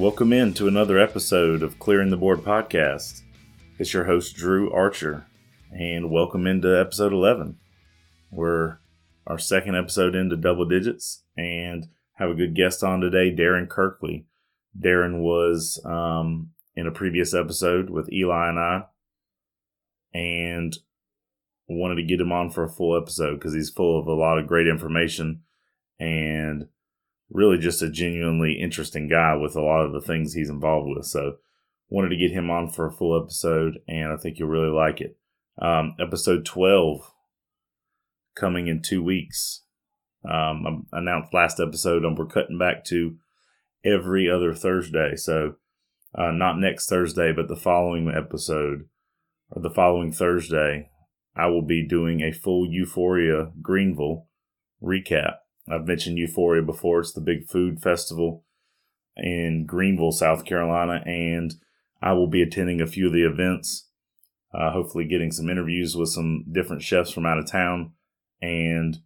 Welcome in to another episode of Clearing the Board podcast. It's your host, Drew Archer, and welcome into episode 11. We're our second episode into double digits and have a good guest on today, Darren Kirkley. Darren was um, in a previous episode with Eli and I, and wanted to get him on for a full episode because he's full of a lot of great information and really just a genuinely interesting guy with a lot of the things he's involved with. So, wanted to get him on for a full episode, and I think you'll really like it. Um, episode 12 coming in two weeks. Um, I announced last episode, and we're cutting back to every other Thursday. So, uh, not next Thursday, but the following episode or the following Thursday, I will be doing a full Euphoria Greenville recap. I've mentioned Euphoria before. It's the big food festival in Greenville, South Carolina, and I will be attending a few of the events. Uh, hopefully, getting some interviews with some different chefs from out of town, and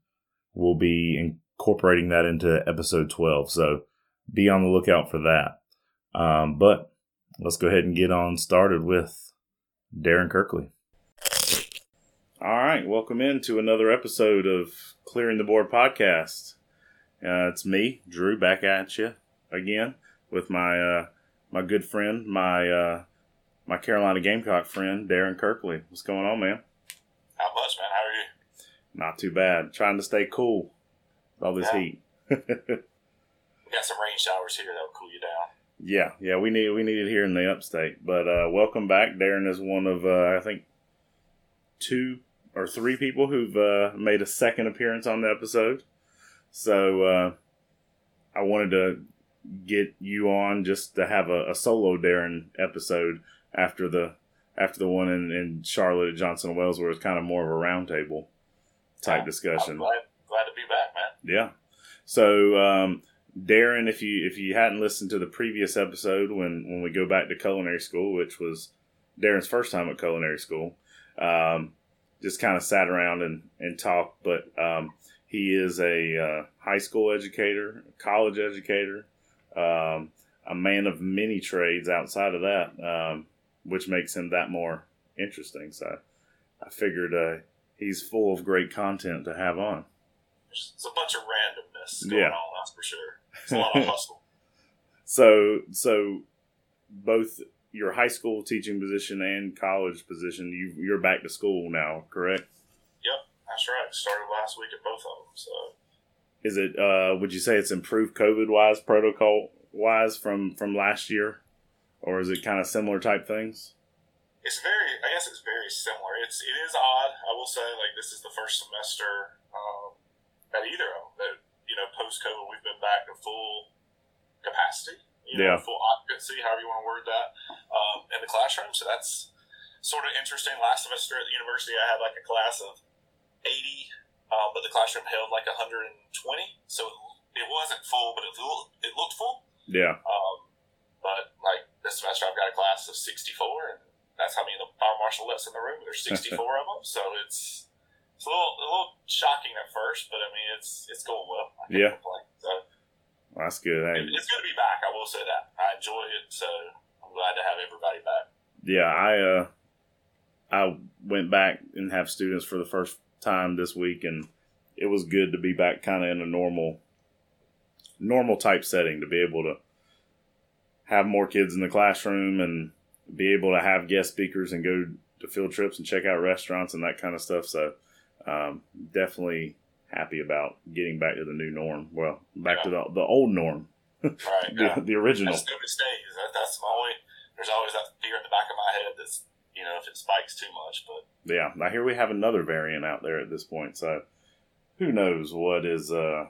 we'll be incorporating that into episode 12. So be on the lookout for that. Um, but let's go ahead and get on started with Darren Kirkley. All right, welcome into another episode of Clearing the Board podcast. Uh, it's me, Drew, back at you again with my uh, my good friend, my uh, my Carolina Gamecock friend, Darren Kirkley. What's going on, man? Not much, man. How are you? Not too bad. Trying to stay cool with all this Yeah. heat. We got some rain showers here that'll cool you down. Yeah, yeah, we need we need it here in the upstate. But uh, welcome back. Darren is one of uh, I think two or three people who've uh, made a second appearance on the episode. So uh, I wanted to get you on just to have a, a solo Darren episode after the after the one in, in Charlotte at Johnson Wales, where it's kind of more of a roundtable type I'm discussion. glad, glad to be back, man. Yeah. So, um, Darren, if you if you hadn't listened to the previous episode when when we go back to culinary school, which was Darren's first time at culinary school, um, just kind of sat around and and talked. But um, he is a uh, high school educator, college educator, um, a man of many trades outside of that, um, which makes him that more interesting. So, I figured uh, he's full of great content to have on. There's, there's a bunch of randomness going Yeah. on, that's for sure. It's a lot of hustle. So, so both your high school teaching position and college position, you you're back to school now, correct? Yep, that's right. Started last week at both of them. So Is it? Uh, would you say it's improved COVID wise, protocol wise from from last year, or is it kind of similar type things? it's very, I guess it's very similar. It's it is odd. I will say, like this is the first semester um, at either of them that you know post COVID we've been back to full capacity. You know, Yeah. full occupancy, however you want to word that, um, in the classroom. So that's sort of interesting. Last semester at the university, I had like a class of 80, um, but the classroom held like 120. So it, wasn't full, but it, looked- it looked full. Yeah, Um, but like this semester, I've got a class of 64, and that's how many of the fire marshal lets in the room. There's 64 of them, so it's it's a little a little shocking at first, but I mean it's it's going well. I can't Yeah. complain. So well, that's good. Hey, it's good to be back. I will say that I enjoy it, so I'm glad to have everybody back. yeah, I uh, I went back and have students for the first time this week, and it was good to be back, kind of in a normal, normal type setting to be able to have more kids in the classroom and be able to have guest speakers and go to field trips and check out restaurants and that kind of stuff. So, um, definitely happy about getting back to the new norm. Well, back to the the old norm, Right? the, Yeah. the original. That's stays. That, that's my only. There's always that fear in the back of my head that's you know if it spikes too much, but Yeah, Now here we have another variant out there at this point. So, who knows what is? uh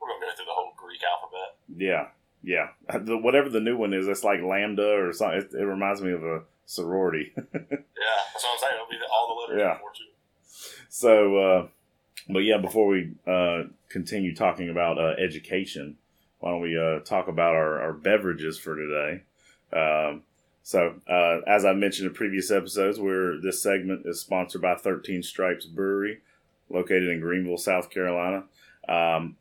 we're gonna go through the whole Greek alphabet. Yeah, yeah. The, whatever the new one is, it's like lambda or something. It, it reminds me of a sorority. Yeah, that's what I'm saying. It'll be the, all the letters Yeah. so, uh, but yeah, before we uh, continue talking about uh, education, why don't we uh, talk about our, our beverages for today? Um, so, uh, as I mentioned in previous episodes, where this segment is sponsored by 13 Stripes Brewery, located in Greenville, South Carolina. Um,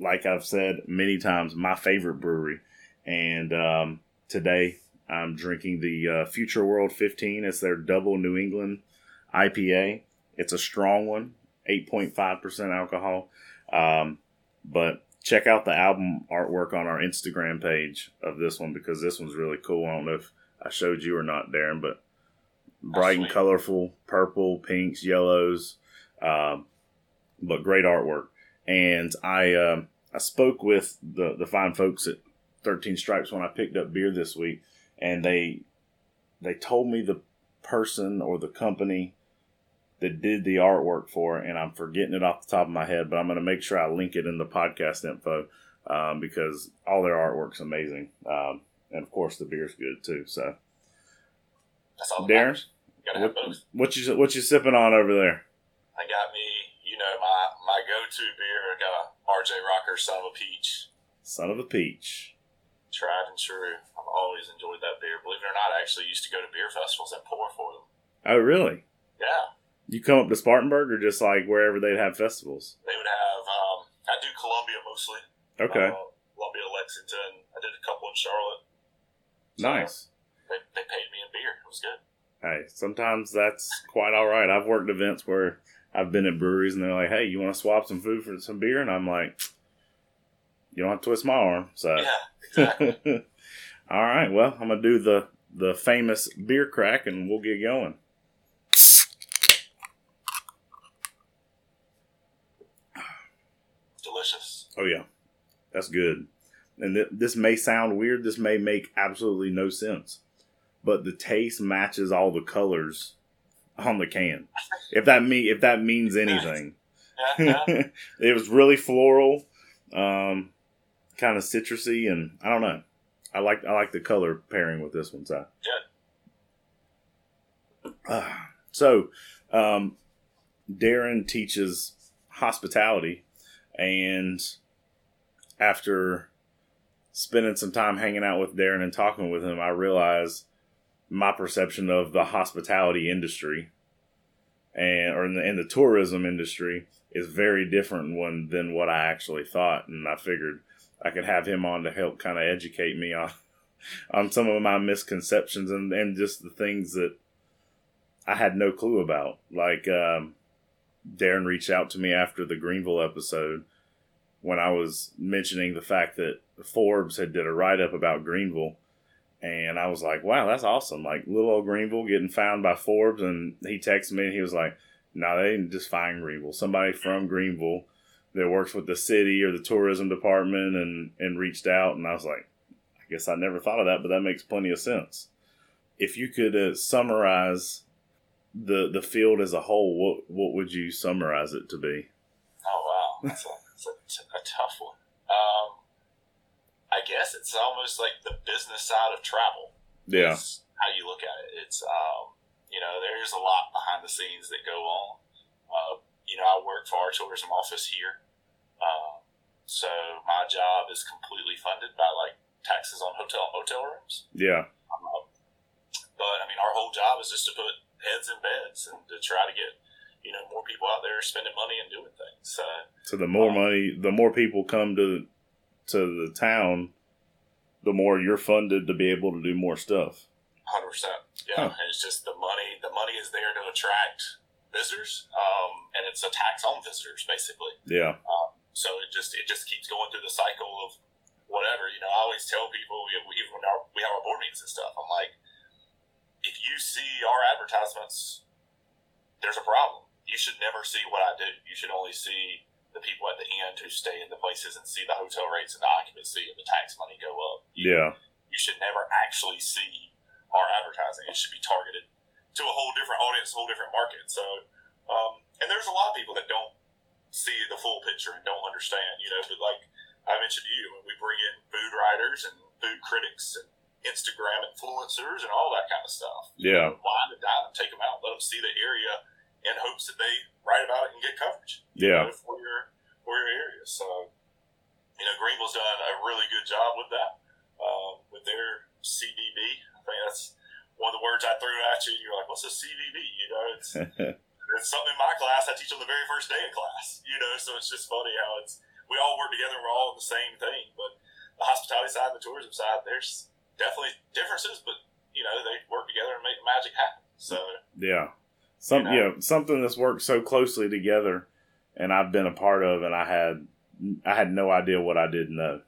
like I've said many times, my favorite brewery. And um, today I'm drinking the uh, Future World 15. It's their double New England IPA. It's a strong one, 8.5% alcohol. Um, but check out the album artwork on our Instagram page of this one because this one's really cool. I don't know if I showed you or not, Darren, but bright and colorful, purple, pinks, yellows, um, but great artwork. And I um, I spoke with the the fine folks at Thirteen Stripes when I picked up beer this week, and they they told me the person or the company that did the artwork for it, and I'm forgetting it off the top of my head, but I'm going to make sure I link it in the podcast info um, because all their artwork's amazing, um, and of course the beer's good too. So, That's all. Darren, what, what you what you sipping on over there? I got me, you know, my my go-to beer. I got a RJ Rocker Son of a Peach. Son of a Peach. Tried and true. I've always enjoyed that beer. Believe it or not, I actually used to go to beer festivals and pour for them. Oh, really? Yeah. You come up to Spartanburg or just like wherever they'd have festivals? They would have. Um, I do Columbia mostly. Okay. Uh, Columbia, Lexington. I did a couple in Charlotte. So Nice. They, they paid me in beer. It was good. Hey, sometimes that's quite all right. I've worked events where I've been at breweries and they're like, "Hey, you want to swap some food for some beer?" And I'm like, "You don't have to twist my arm." So, Yeah, exactly. all right. Well, I'm gonna do the the famous beer crack, and we'll get going. Oh yeah, that's good. And th- this may sound weird. This may make absolutely no sense, but the taste matches all the colors on the can. If that mean if that means anything, Yeah, yeah. it was really floral, um, kind of citrusy, and I don't know. I like I like the color pairing with this one. So Ah, so, um, Darren teaches hospitality, and after spending some time hanging out with Darren and talking with him, I realized my perception of the hospitality industry and or in the, in the tourism industry is very different one than what I actually thought, and I figured I could have him on to help kind of educate me on on some of my misconceptions and, and just the things that I had no clue about. Like um, Darren reached out to me after the Greenville episode when I was mentioning the fact that Forbes had did a write up about Greenville, and I was like, "Wow, that's awesome!" Like little old Greenville getting found by Forbes, and he texted me and he was like, "No, they didn't just find Greenville. Somebody from Greenville that works with the city or the tourism department and and reached out." And I was like, "I guess I never thought of that, but that makes plenty of sense." If you could uh, summarize the the field as a whole, what what would you summarize it to be? Oh wow, that's a, that's a, t- a tough one. Um, I guess it's almost like the business side of travel. Yeah, is how you look at it. It's um, you know, there's a lot behind the scenes that go on. Uh, you know, I work for our tourism office here, um, so my job is completely funded by like taxes on hotel and motel rooms. yeah, Um, but I mean, our whole job is just to put heads in beds and to try to get you know more people out there spending money and doing things. So So the more money, the more people come to to the town, the more you're funded to be able to do more stuff. Hundred percent. Yeah, Huh. and it's just the money. The money is there to attract visitors, um, and it's a tax on visitors, basically. Yeah, So it just it just keeps going through the cycle of whatever. You know, I always tell people, you know, even when our, we have our board meetings and stuff, I'm like, if you see our advertisements, there's a problem. You should never see what I do. You should only see the people at the end who stay in the places and see the hotel rates and the occupancy and the tax money go up. You, yeah, you should never actually see our advertising. It should be targeted to a whole different audience, a whole different market. So, um, and there's a lot of people that don't see the full picture and don't understand, you know, but like I mentioned to you, when we bring in food writers and food critics and Instagram influencers and all that kind of stuff. yeah, and dine them, take them out, let them see the area in hopes that they write about it and get coverage yeah, know, for your for your area. So, you know, Greenville's done a really good job with that, um, with their CVB. I think that's one of the words I threw at you. You're like, "What's a CVB?" You know, it's it's something in my class I teach on the very first day of class. You know, so it's just funny how it's we all work together. and We're all in the same thing, but the hospitality side, the tourism side, there's definitely differences, but you know they work together and make magic happen. So yeah, some you know, yeah something that's worked so closely together, and I've been a part of, and I had I had no idea what I didn't know.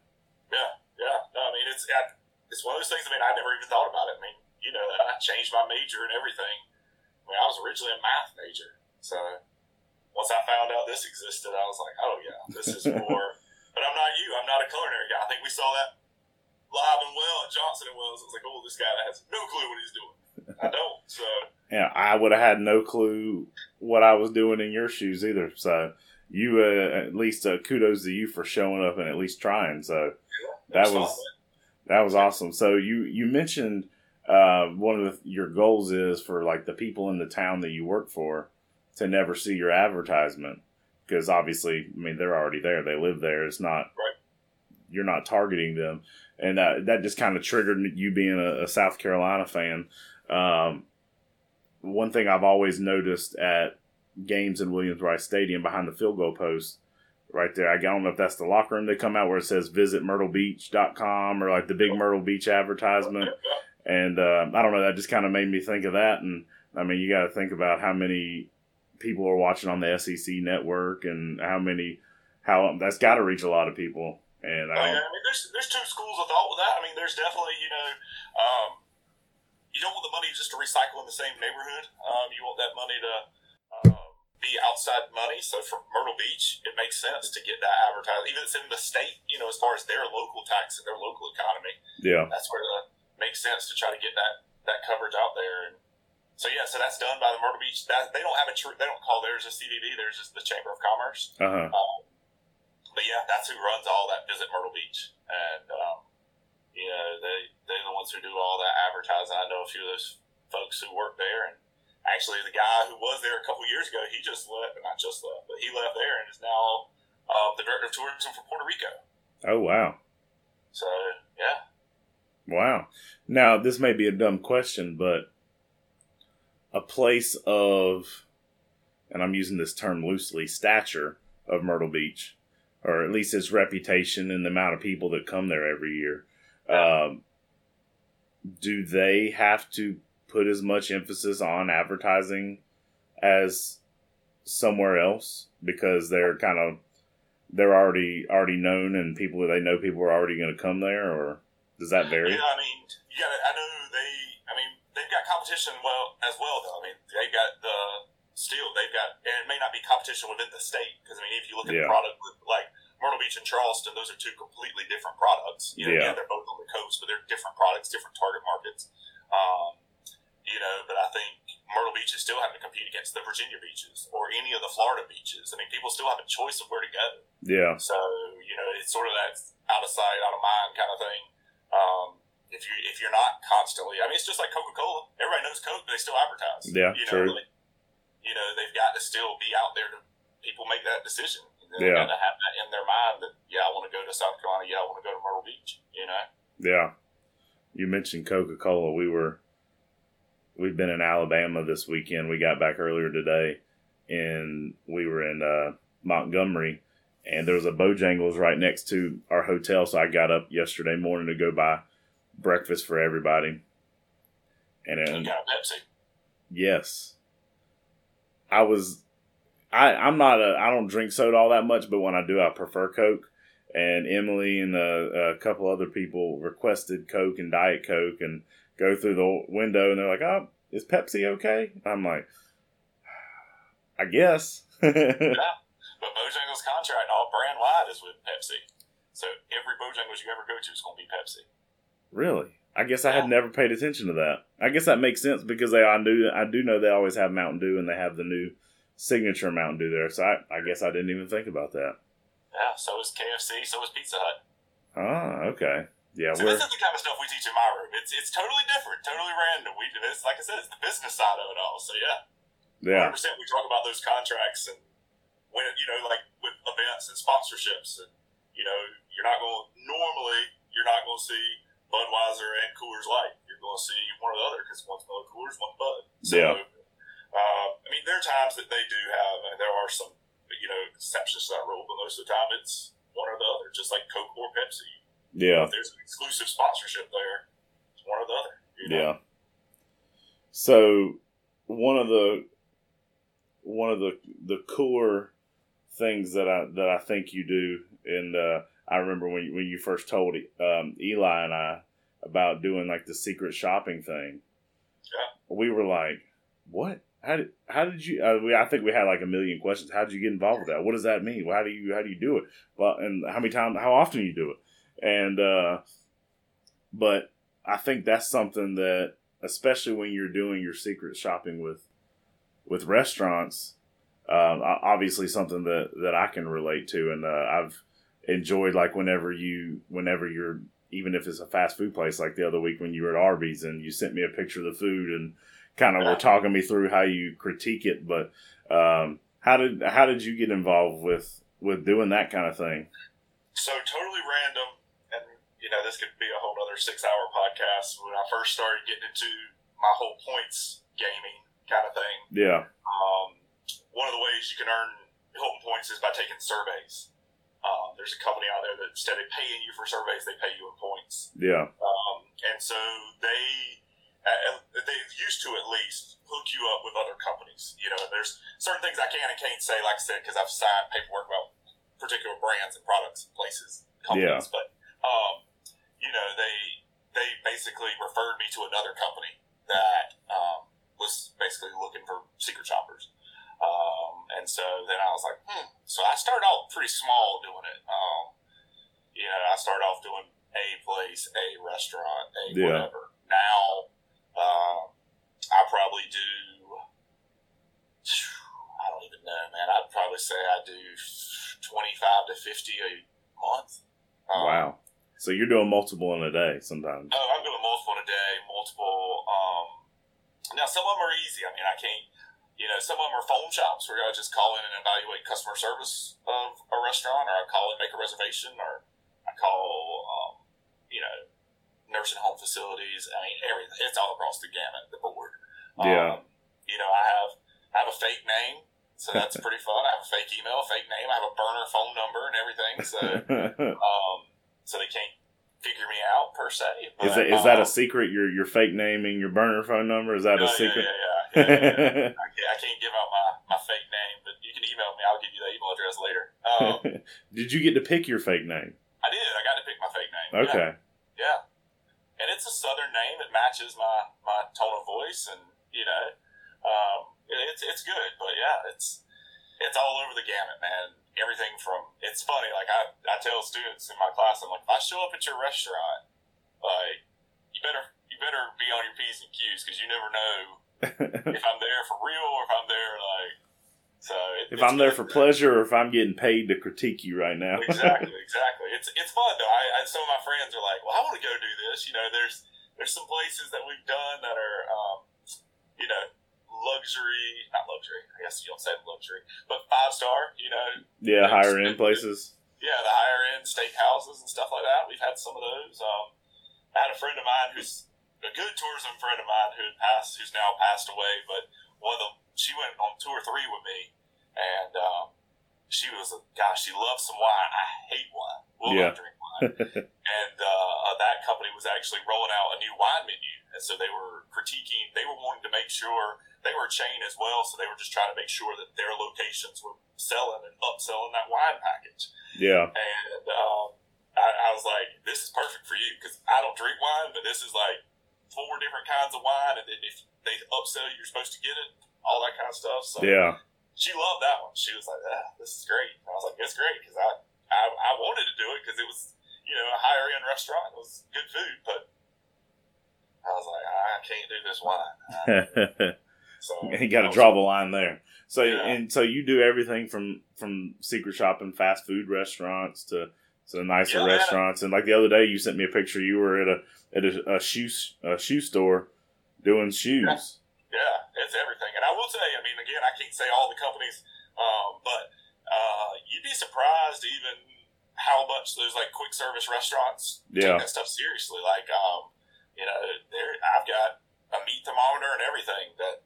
Yeah, yeah. No, I mean it's it's one of those things. I mean, I never even thought about it. I mean, you know, I changed my major and everything. I mean, I was originally a math major, so once I found out this existed, I was like, oh yeah, this is more. but I'm not you. I'm not a culinary guy. I think we saw that live and well at Johnson and Wales. I was like, oh, this guy has no clue what he's doing. I don't. So yeah, I would have had no clue what I was doing in your shoes either. So you uh, at least uh, kudos to you for showing up and at least trying. So yeah, that was that was awesome. So you you mentioned uh, one of the, your goals is for like the people in the town that you work for to never see your advertisement because obviously, I mean, they're already there. They live there. It's not right. you're not targeting them, and uh, that just kind of triggered you being a, a South Carolina fan. Um, one thing I've always noticed at games in Williams Brice Stadium behind the field goal post right there. I don't know if that's the locker room they come out where it says visit myrtlebeach.com or like the big Myrtle Beach advertisement. And uh, I don't know, that just kind of made me think of that. And I mean, you got to think about how many people are watching on the SEC network and how many how that's got to reach a lot of people. And I, oh, yeah. I mean, there's there's two schools of thought with that. I mean, there's definitely you know, um, you don't want the money just to recycle in the same neighborhood. Um, you want that money to uh, be outside money. So for Myrtle Beach, it makes sense to get that advertised, even if it's in the state. You know, as far as their local tax and their local economy. Yeah, that's where it makes sense to try to get that that coverage out there. And so yeah, so that's done by the Myrtle Beach. That, they don't have a they don't call theirs a CVB. Theirs is the Chamber of Commerce. Uh-huh. Um, but yeah, that's who runs all that Visit Myrtle Beach, and um, you know they they're the ones who do all that advertising. I know a few of those folks who work there, and actually the guy who was there a couple years ago, he just left, not just left, but he left there and is now uh, the director of tourism for Puerto Rico. Oh wow! So yeah. Wow. Now this may be a dumb question, but a place of, and I'm using this term loosely, stature of Myrtle Beach, or at least its reputation and the amount of people that come there every year. Um, do they have to put as much emphasis on advertising as somewhere else because they're kind of they're already already known and people they know people are already going to come there or does that vary? Yeah, I mean, yeah, I know they I mean, they've got competition well as well though. I mean, they've got the still they've got and it may not be competition within the state because I mean if you look at yeah. the product like Myrtle Beach and Charleston, those are two completely different products. You know, yeah. yeah, they're both coast, but they're different products, different target markets. Um, you know, but I think Myrtle Beach is still having to compete against the Virginia beaches or any of the Florida beaches. I mean, people still have a choice of where to go. Yeah. So you know, it's sort of that out of sight, out of mind kind of thing. Um, if you if you're not constantly, I mean, it's just like Coca Cola. Everybody knows Coke, but they still advertise. Yeah, you know, true. You know, they've got to still be out there to people make that decision. They've yeah. got to have that in their mind that yeah, I want to go to South Carolina. Yeah, I want to go to Myrtle Beach. You know. Yeah, you mentioned Coca Cola. We were we've been in Alabama this weekend. We got back earlier today, and we were in uh, Montgomery, and there was a Bojangles right next to our hotel. So I got up yesterday morning to go buy breakfast for everybody. And then, got Pepsi. Yes. I was I I'm not a I don't drink soda all that much, but when I do, I prefer Coke. And Emily and a, a couple other people requested Coke and Diet Coke, and go through the window, and they're like, "Oh, is Pepsi okay?" I'm like, "I guess." yeah, but Bojangles contract all brand wide is with Pepsi, so every Bojangles you ever go to is going to be Pepsi. Really? I guess I had never paid attention to that. I guess that makes sense because they I do I do know they always have Mountain Dew and they have the new signature Mountain Dew there. So I, I guess I didn't even think about that. Yeah, so is KFC, so is Pizza Hut. Ah, okay. Yeah, so this is the kind of stuff we teach in my room. It's it's totally different, totally random. We it's like I said, it's the business side of it all. So yeah, yeah. percent we talk about those contracts and when you know like with events and sponsorships and you know you're not going normally you're not going to see Budweiser and Coors Light. You're going to see one or the other because one's Miller Coors, one Bud. So, yeah. Uh, I mean, there are times that they do have, and there are some, you know, exceptions to that rule, but most of the time it's one or the other, just like Coke or Pepsi. Yeah. If there's an exclusive sponsorship there, it's one or the other. You know? Yeah. So one of the one of the the cooler things that I that I think you do, and uh, I remember when you, when you first told um, Eli and I about doing like the secret shopping thing. Yeah. We were like, "What? How did how did you?" Uh, we, I think we had like a million questions. How did you get involved with that? What does that mean? How do you how do you do it? Well, and how many times? How often you do it? And uh, but I think that's something that, especially when you're doing your secret shopping with with restaurants, um, obviously something that that I can relate to, and uh, I've enjoyed like whenever you whenever you're even if it's a fast food place like the other week when you were at Arby's and you sent me a picture of the food and kind of were talking me through how you critique it, but um, how did how did you get involved with with doing that kind of thing? So totally random, and you know this could be a whole other six hour podcast. When I first started getting into my whole points gaming kind of thing, yeah. Um, one of the ways you can earn Hilton points is by taking surveys. Um, there's a company out there that instead of paying you for surveys, they pay you in points. Yeah. Um, and so they uh, they used to at least hook you up with other companies. You know, there's certain things I can and can't say, like I said, because I've signed paperwork about particular brands and products, and places, companies. Yeah. But um, you know, they they basically referred me to another company that um, was basically looking for secret shoppers. Um, and so then I was like, hmm. So I started off pretty small doing it. Um, you know, I started off doing a place, a restaurant, a Yeah. whatever. Now, um, I probably do. I don't even know, man. I'd probably say I do twenty-five to fifty a month. Um, Wow. So you're doing multiple in a day sometimes. Oh, I'm doing multiple in a day, multiple. Um, now, some of them are easy. I mean, I can't, you know, some of them are phone shops where I just call in and evaluate customer service of a restaurant, or I call and make a reservation, or I call, nursing home facilities. I mean, everything. It's all across the gamut, the board. Yeah. Um, you know, I have I have a fake name, so that's pretty fun. I have a fake email, a fake name. I have a burner phone number and everything. So um, so they can't figure me out per se. But, is that is that a um, secret? Your your fake name and your burner phone number? Is that no, a secret? Yeah, yeah, yeah. yeah, yeah, yeah. I, can't, I can't give out my, my fake name, but you can email me. I'll give you that email address later. Um, Did you get to pick your fake name? I did. I got to pick my fake name. Okay. Yeah, yeah. And it's a southern name. It matches my, my tone of voice, and you know, um, it- it's it's good. But yeah, it's it's all over the gamut, man. Everything from it's funny. Like I, I tell students in my class, I'm like, if I show up at your restaurant, like you better you better be on your p's and q's because you never know if I'm there for real or if I'm there like. So it, if I'm there for pleasure or if I'm getting paid to critique you right now. exactly, exactly. It's it's fun though. I, I some of my friends are like, well, I want to go do this. You know, there's there's some places that we've done that are, um, you know, luxury, not luxury. I guess you don't say luxury, but five star. You know, yeah, higher end places. yeah, the higher end steakhouses and stuff like that. We've had some of those. Um, I had a friend of mine who's a good tourism friend of mine who passed, who's now passed away. But one of them, she went on two or three with me, and um, she was a gosh, she loves some wine. I hate wine. Will Yeah. not drink wine. and uh, that company was actually rolling out a new wine menu, and so they were critiquing. They were wanting to make sure they were a chain as well, so they were just trying to make sure that their locations were selling and upselling that wine package. Yeah. And um, I, I was like, "This is perfect for you because I don't drink wine, but this is like four different kinds of wine, and then if they upsell you, you're supposed to get it, all that kind of stuff." So Yeah. she loved that one. She was like, "Ah, this is great." And I was like, "It's great because I, I I wanted to do it because it was you know a higher end restaurant. It was good food, but I was like, I can't do this wine. So you got to draw the line there. So Yeah. and so you do everything from from secret shopping, fast food restaurants to to nicer Yeah, restaurants. And like the other day, you sent me a picture. You were at a at a, a shoe a shoe store doing shoes. Yeah, it's everything. And I will say, I mean, again, I can't say all the companies, um, but uh, you'd be surprised even how much those like quick service restaurants Yeah. take that stuff seriously. Like, um, you know, there I've got a meat thermometer and everything that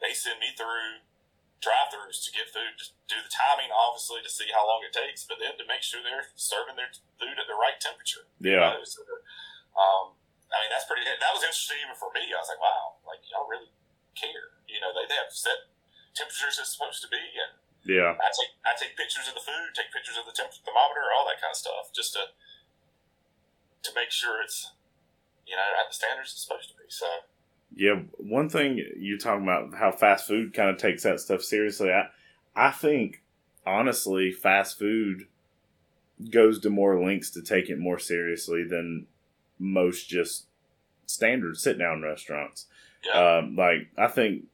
they send me through drive-throughs to get food, just do the timing, obviously, to see how long it takes, but then to make sure they're serving their food at the right temperature. Yeah. You know? so, um, I mean, that's pretty. That was interesting even for me. I was like, wow, like y'all really care. You know, they, they have set temperatures it's supposed to be, and Yeah. I take I take pictures of the food, take pictures of the temp- thermometer, all that kind of stuff, just to to make sure it's you know at the standards it's supposed to be. So Yeah, one thing you're talking about how fast food kind of takes that stuff seriously. I, I think honestly, fast food goes to more lengths to take it more seriously than most just standard sit down restaurants. yeah, Um, like I think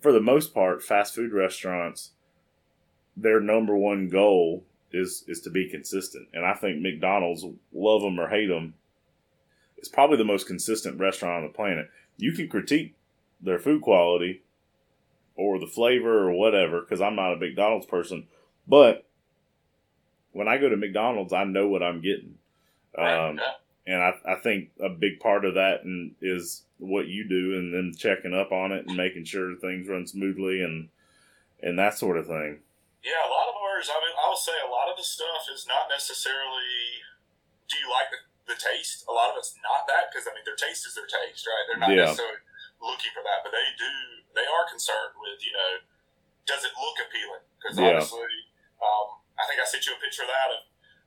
for the most part, fast food restaurants, their number one goal is is to be consistent, and I think McDonald's, love them or hate them, is probably the most consistent restaurant on the planet. You can critique their food quality or the flavor or whatever, because I'm not a McDonald's person, but when I go to McDonald's, I know what I'm getting. Um, and I, I think a big part of that and is what you do and then checking up on it and making sure things run smoothly and and that sort of thing Yeah, a lot of ours. I mean, I will say a lot of the stuff is not necessarily. Do you like the, the taste? A lot of it's not that because I mean, their taste is their taste, right? They're not Yeah. necessarily looking for that, but they do. They are concerned with you know, does it look appealing? Because Yeah. honestly, um, I think I sent you a picture of that of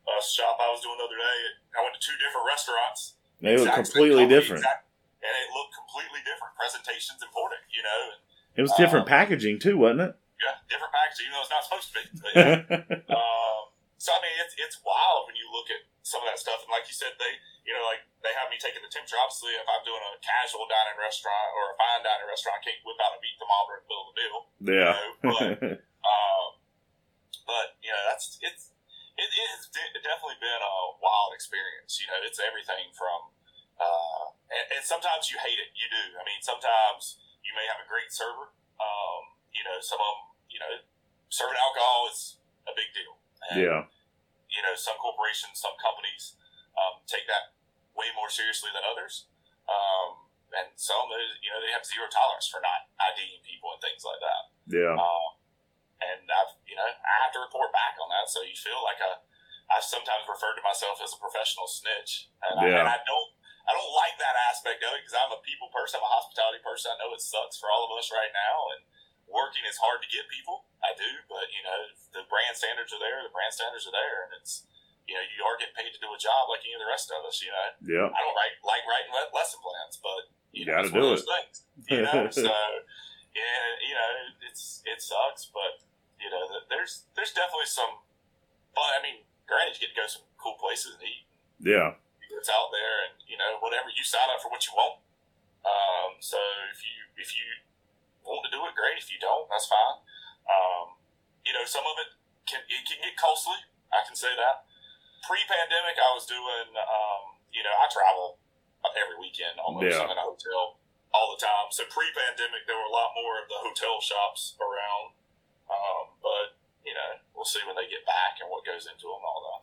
a shop I was doing the other day. I went to two different restaurants. they look completely company, different exact- and it looked completely different. Presentation's important, you know, and it was different Uh, packaging too wasn't it yeah, different packaging, even though it's not supposed to be. But, yeah. Um, so I mean, it's it's wild when you look at some of that stuff, and like you said, they you know like they have me taking the temperature. Obviously, if I'm doing a casual dining restaurant or a fine dining restaurant, I can't whip out a meat thermometer in the middle of the meal. yeah You know, but um, but you know that's it's it, it has de- definitely been a wild experience. You know, it's everything from uh, and, and sometimes you hate it. You do. I mean, sometimes you may have a great server. Um, you know, some of them, you know, serving alcohol is a big deal. And, yeah You know, some corporations, some companies um, take that way more seriously than others. Um, and some, uh, you know, they have zero tolerance for not IDing people and things like that. yeah Um, and I've, you know, I have to report back on that. So you feel like a, I've sometimes referred to myself as a professional snitch, and, Yeah. I, and I don't, I don't like that aspect of it because I'm a people person, I'm a hospitality person. I know it sucks for all of us right now, and working is hard to get people. I do, but you know, the brand standards are there. The brand standards are there, and it's, you know, you are getting paid to do a job like any of the rest of us. You know, yeah I don't write like writing lesson plans, but you, You know, gotta do those things. You know, so yeah, you know, it's it sucks, but you know, th- there's there's definitely some. But I mean, granted, you get to go some cool places and eat. yeah It's out there, and you know, whatever you sign up for what you want. Um, so if you if you want to do it, great. If you don't, that's fine. Um, you know, some of it can it can get costly. I can say that. Pre-pandemic, I was doing. Um, you know, I travel every weekend almost. Yeah. I'm in a hotel all the time. So pre-pandemic, there were a lot more of the hotel shops around. Um, but you know, we'll see when they get back and what goes into them and all that.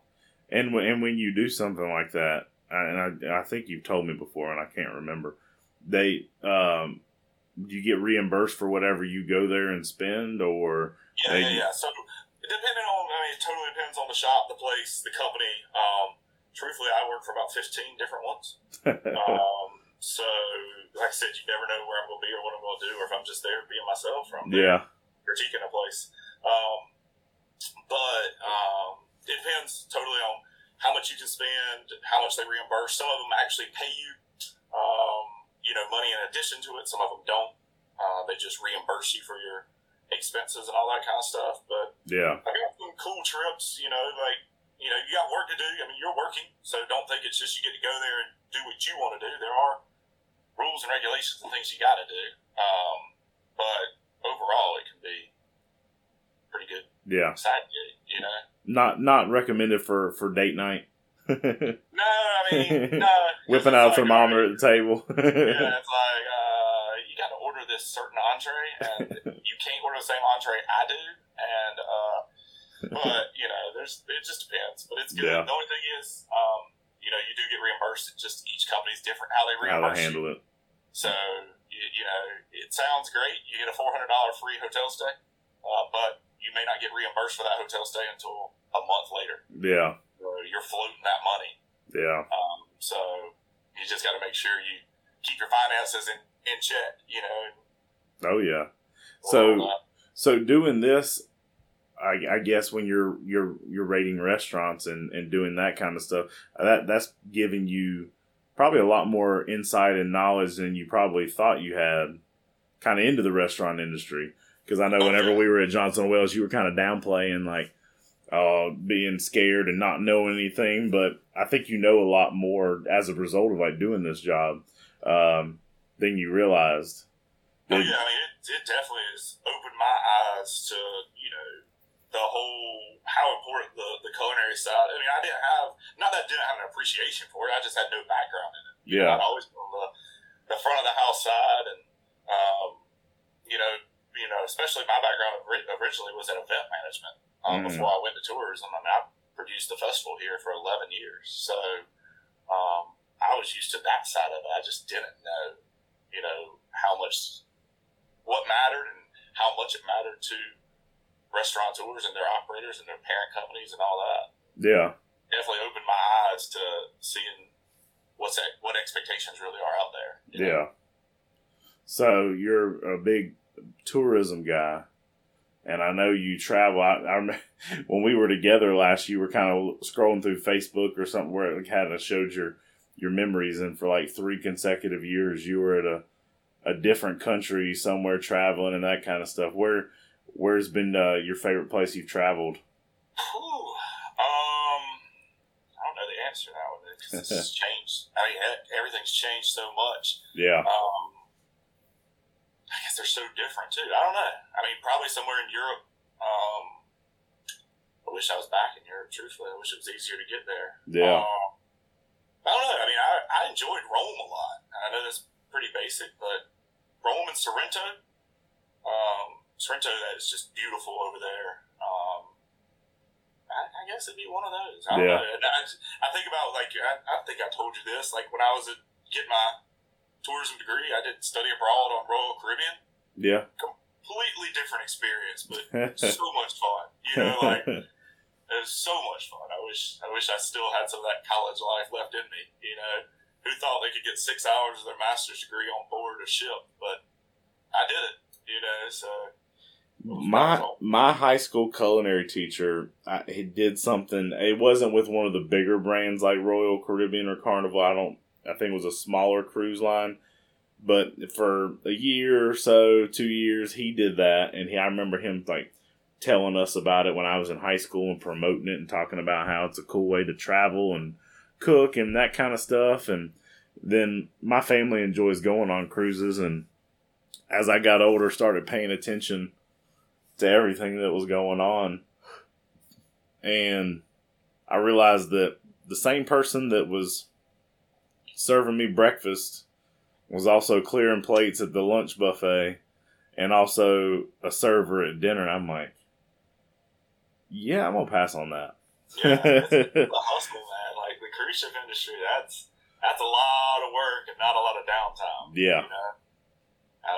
and when, and when you do something like that and I, I think you've told me before and I can't remember they um you get reimbursed for whatever you go there and spend or Yeah, yeah, yeah. So depending on, I mean, it totally depends on the shop, the place, the company. Um, truthfully, I work for about fifteen different ones. Um, so, like I said, you never know where I'm going to be or what I'm going to do, or if I'm just there being myself, or I'm yeah critiquing a place. Um, but um, it depends totally on how much you can spend, how much they reimburse. Some of them actually pay you, you know, money in addition to it. Some of them don't. Uh, they just reimburse you for your expenses and all that kind of stuff. But yeah I got some cool trips, you know, like, you know, you got work to do. I mean, you're working, so don't think it's just you get to go there and do what you want to do. There are rules and regulations and things you got to do. Um, but overall, it can be pretty good yeah side gig, you know? not not recommended for for date night No, I mean, no. whipping out a like, thermometer at the table Yeah, it's like, uh, you got to order this certain entree, and you can't order the same entree I do. And, uh, but, you know, there's it just depends. But it's good. Yeah. The only thing is, um, you know, you do get reimbursed. It's just each company's different how they how to reimburse you. handle it So, you, you know, it sounds great. You get a four hundred dollar free hotel stay, uh, but you may not get reimbursed for that hotel stay until a month later. Yeah. You're floating that money. Yeah. Um, so you just got to make sure you keep your finances in, in check. You know. Oh yeah. So uh, so doing this, I, I guess when you're you're you're rating restaurants and, and doing that kind of stuff, that that's giving you probably a lot more insight and knowledge than you probably thought you had, kind of into the restaurant industry. Because I know whenever we were at Johnson Wales, you were kind of downplaying like uh, being scared and not knowing anything, but I think you know a lot more as a result of like doing this job um, than you realized. Oh yeah, I mean, it, it definitely has opened my eyes to you know the whole how important the, the culinary side. I mean, I didn't have not that I didn't have an appreciation for it. I just had no background in it. Yeah. I'd always been on the the front of the house side, and um, you know, you know, especially my background originally was in event management. Um, Mm. Before I went to tourism, I mean, I produced the festival here for eleven years, so um, I was used to that side of it. I just didn't know, you know, how much what mattered and how much it mattered to restaurateurs and their operators and their parent companies and all that. Yeah. Definitely opened my eyes to seeing what's that, what expectations really are out there. you know? Yeah. So you're a big tourism guy, and I know you travel. I, I when we were together last, you were kind of scrolling through Facebook or something where it kind of showed your your memories, and for like three consecutive years, you were at a a different country somewhere traveling and that kind of stuff. Where where's been uh, your favorite place you've traveled? Um, I don't know the answer to that one because it's changed. I mean, everything's changed so much. Yeah. Um, I guess they're so different too. I don't know. I mean, probably somewhere in Europe. Um, I wish I was back in Europe. Truthfully, I wish it was easier to get there. Yeah. Um, I don't know. I mean, I, I enjoyed Rome a lot. I know that's pretty basic, but Rome and Sorrento. Um, Sorrento, that is just beautiful over there. Um, I, I guess it'd be one of those. I don't Yeah. know. I, I think about like I, I think I told you this. Like when I was at, getting my tourism degree, I did study abroad on Royal Caribbean. Yeah. Completely different experience, but so much fun. You know, like it was so much fun. I wish I wish I still had some of that college life left in me. You know, who thought they could get six hours of their master's degree on board a ship? But I did it. You know, so my my high school culinary teacher I, he did something it wasn't with one of the bigger brands like royal caribbean or carnival i don't i think it was a smaller cruise line but for a year or so two years he did that. And he i remember him like telling us about it when i was in high school and promoting it and talking about how it's a cool way to travel and cook and that kind of stuff. And then my family enjoys going on cruises. And as i got older started paying attention to everything that was going on. And I realized that the same person that was serving me breakfast was also clearing plates at the lunch buffet and also a server at dinner. I'm like, yeah, I'm going to pass on that. yeah, the hustle, man. Like the cruise ship industry, that's that's a lot of work and not a lot of downtime. Yeah. You know, I,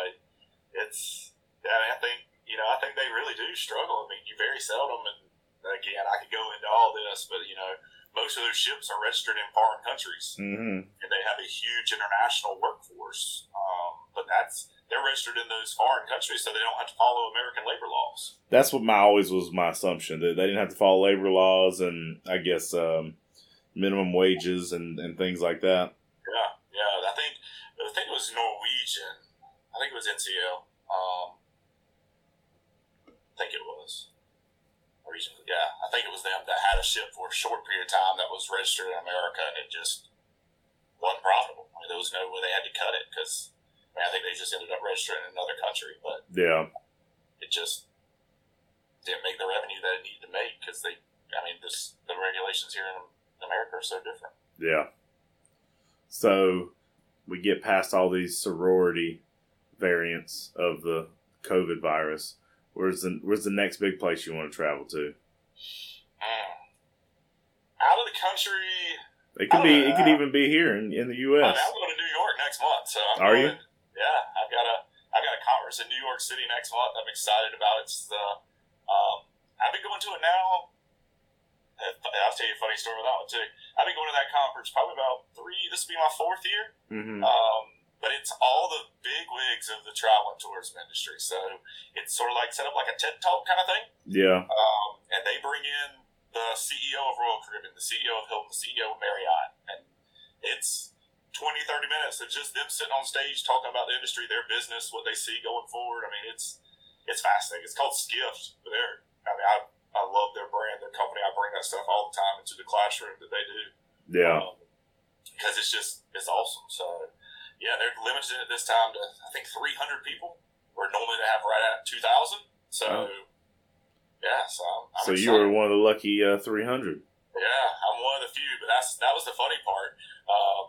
it's I, mean, I think you know I think they really do struggle. I mean, you very seldom, and again, I could go into all this, but you know, most of those ships are registered in foreign countries, hmm and they have a huge international workforce. Um, but that's they're registered in those foreign countries, so they don't have to follow American labor laws. That's what my always was my assumption that they didn't have to follow labor laws and I guess um, minimum wages and, and things like that. Yeah, yeah. I think I think it was Norwegian. I think it was NCL. Um, I think it was Norwegian. Yeah, I think it was them that had a ship for a short period of time that was registered in America, and it just wasn't profitable. I mean, there was no way they had to cut it because I mean, I think they just ended up registering in another country, but Yeah. it just didn't make the revenue that it needed to make because they. I mean, this the regulations here in America are so different. Yeah. So we get past all these sorority variants of the COVID virus. Where's the where's the next big place you want to travel to? Mm. Out of the country. It could be it could even be here in, in the US. I'm going to New York next month, so I'm Are going, you? Yeah, I've got a I've got a conference in New York City next month. I'm excited about it. The um, I've been going to it now. I'll tell you a funny story with that one too. I've been going to that conference probably about three. This will be my fourth year. Mm-hmm. Um, but it's all the big wigs of the travel and tourism industry. So it's sort of like set up like a TED Talk kind of thing. Yeah. Um, and they bring in the CEO of Royal Caribbean, the CEO of Hilton, the CEO of Marriott, and it's 20, 30 minutes of just them sitting on stage talking about the industry, their business, what they see going forward. I mean, it's it's fascinating. It's called Skift. But they're, I mean, I, I love their brand, their company. I bring that stuff all the time into the classroom that they do. Yeah. Because um, it's just, it's awesome. So, yeah, they're limited at this time to, I think, 300 people, where normally they have right at 2,000. So, oh. Yeah, so I'm So excited. you were one of the lucky uh, 300. Yeah, I'm one of the few, but that's that was the funny part. Um,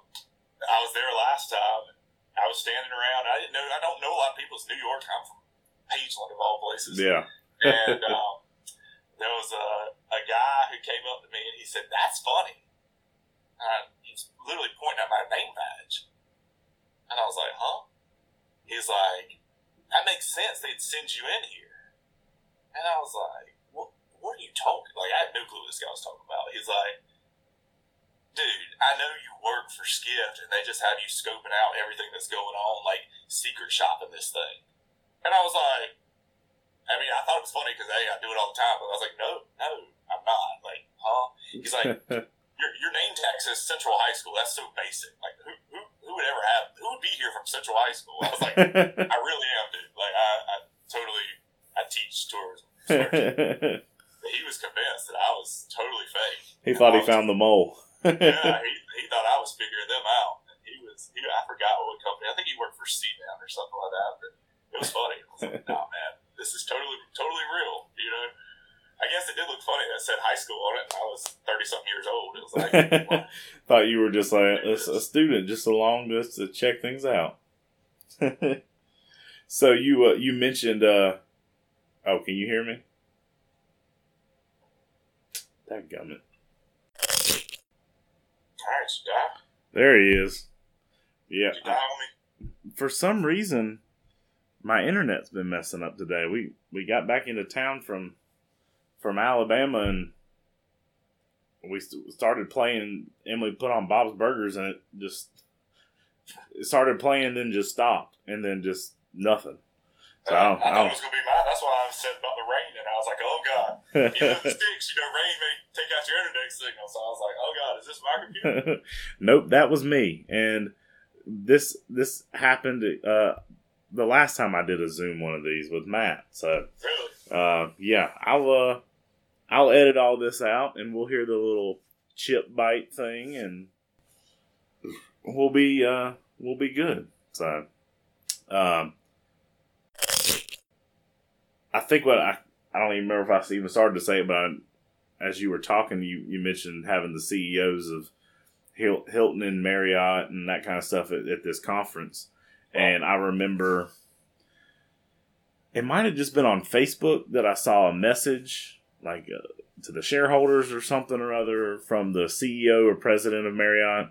I was there last time. I was standing around. I didn't know. I don't know a lot of people. It's New York. I'm from Pageland of all places. Yeah. and um, there was a, a guy who came up to me and he said, "That's funny." And he's literally pointing at my name badge, and I was like, "Huh?" He's like, "That makes sense. They'd send you in here." And I was like, "What? What are you talking?" Like I had no clue what this guy was talking about. He's like dude, I know you work for Skift and they just have you scoping out everything that's going on, like secret shopping this thing. And I was like, I mean, I thought it was funny because, hey, I do it all the time. But I was like, no, no, I'm not. Like, huh? He's like, your, your name tag says Central High School. That's so basic. Like, who, who, who would ever have, who would be here from Central High School? I was like, I really am, dude. Like, I, I totally, I teach tourism. he was convinced that I was totally fake. He thought he found the mole yeah, he, he thought I was figuring them out. And he was, he, I forgot what company. I think he worked for Seaman or something like that. But it was funny. I was like, nah, man, this is totally, totally real. You know, I guess it did look funny that said high school on it. I was thirty something years old. It was like, thought you were just like a, a student, just along just to check things out. so you uh, you mentioned. Uh, oh, can you hear me? That gummit. Nice, yeah. There he is. Yeah. For some reason, my internet's been messing up today. We we got back into town from from Alabama and we started playing. Emily put on Bob's Burgers and it just it started playing, then just stopped, and then just nothing. So I, I, I thought it was gonna be mine. That's why I said about the rain, and I was like, "Oh God!" you know, the sticks, you know, rain may take out your internet signal. So I was like, "Oh God, is this my computer?" nope, that was me. And this this happened uh, the last time I did a Zoom one of these with Matt. So really, uh, yeah, I'll uh, I'll edit all this out, and we'll hear the little chip bite thing, and we'll be uh, we'll be good. So. Um, I think what I I don't even remember if I even started to say it, but I, as you were talking, you you mentioned having the CEOs of Hilton and Marriott and that kind of stuff at, at this conference, and I remember it might have just been on Facebook that I saw a message like uh, to the shareholders or something or other from the CEO or president of Marriott.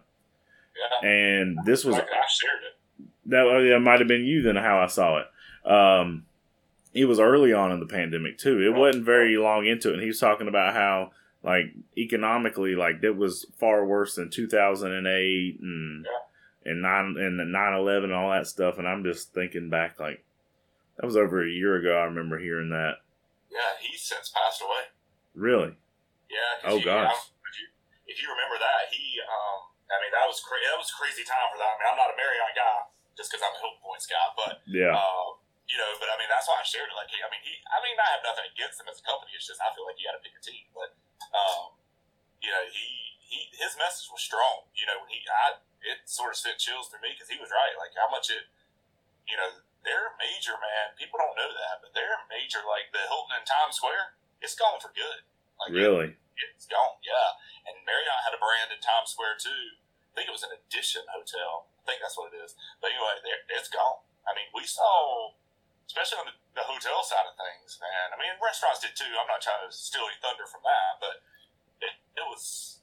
Yeah. And this was I shared it. That, that might have been you then how I saw it. Um, it was early on in the pandemic too. It wasn't very long into it, and he was talking about how like economically, like that was far worse than two thousand and eight and yeah. and nine and nine eleven and all that stuff. And I'm just thinking back, like that was over a year ago. I remember hearing that. Yeah, he's since passed away. Really? Yeah. Oh he, gosh. if, you, if you remember that, he, um, I mean, that was crazy. That was a crazy time for that. I mean, I'm not a Marriott guy just because I'm a Hilton Points guy, but yeah. Um, you know, but I mean, that's why I shared it. Like, hey, I mean, he, I mean, I have nothing against him as a company. It's just I feel like you got to pick a team. But, um, you know, he, he, his message was strong. You know, when he, I, it sort of sent chills through me because he was right. Like how much it, you know, they're a major, man. People don't know that, but they're major. Like the Hilton in Times Square, it's gone for good. Like really, it, it's gone. Yeah, and Marriott had a brand in Times Square too. I think it was an Edition hotel. I think that's what it is. But anyway, it's gone. I mean, we saw especially on the, the, hotel side of things, man. I mean, restaurants did too. I'm not trying to steal any thunder from that, but it, it was,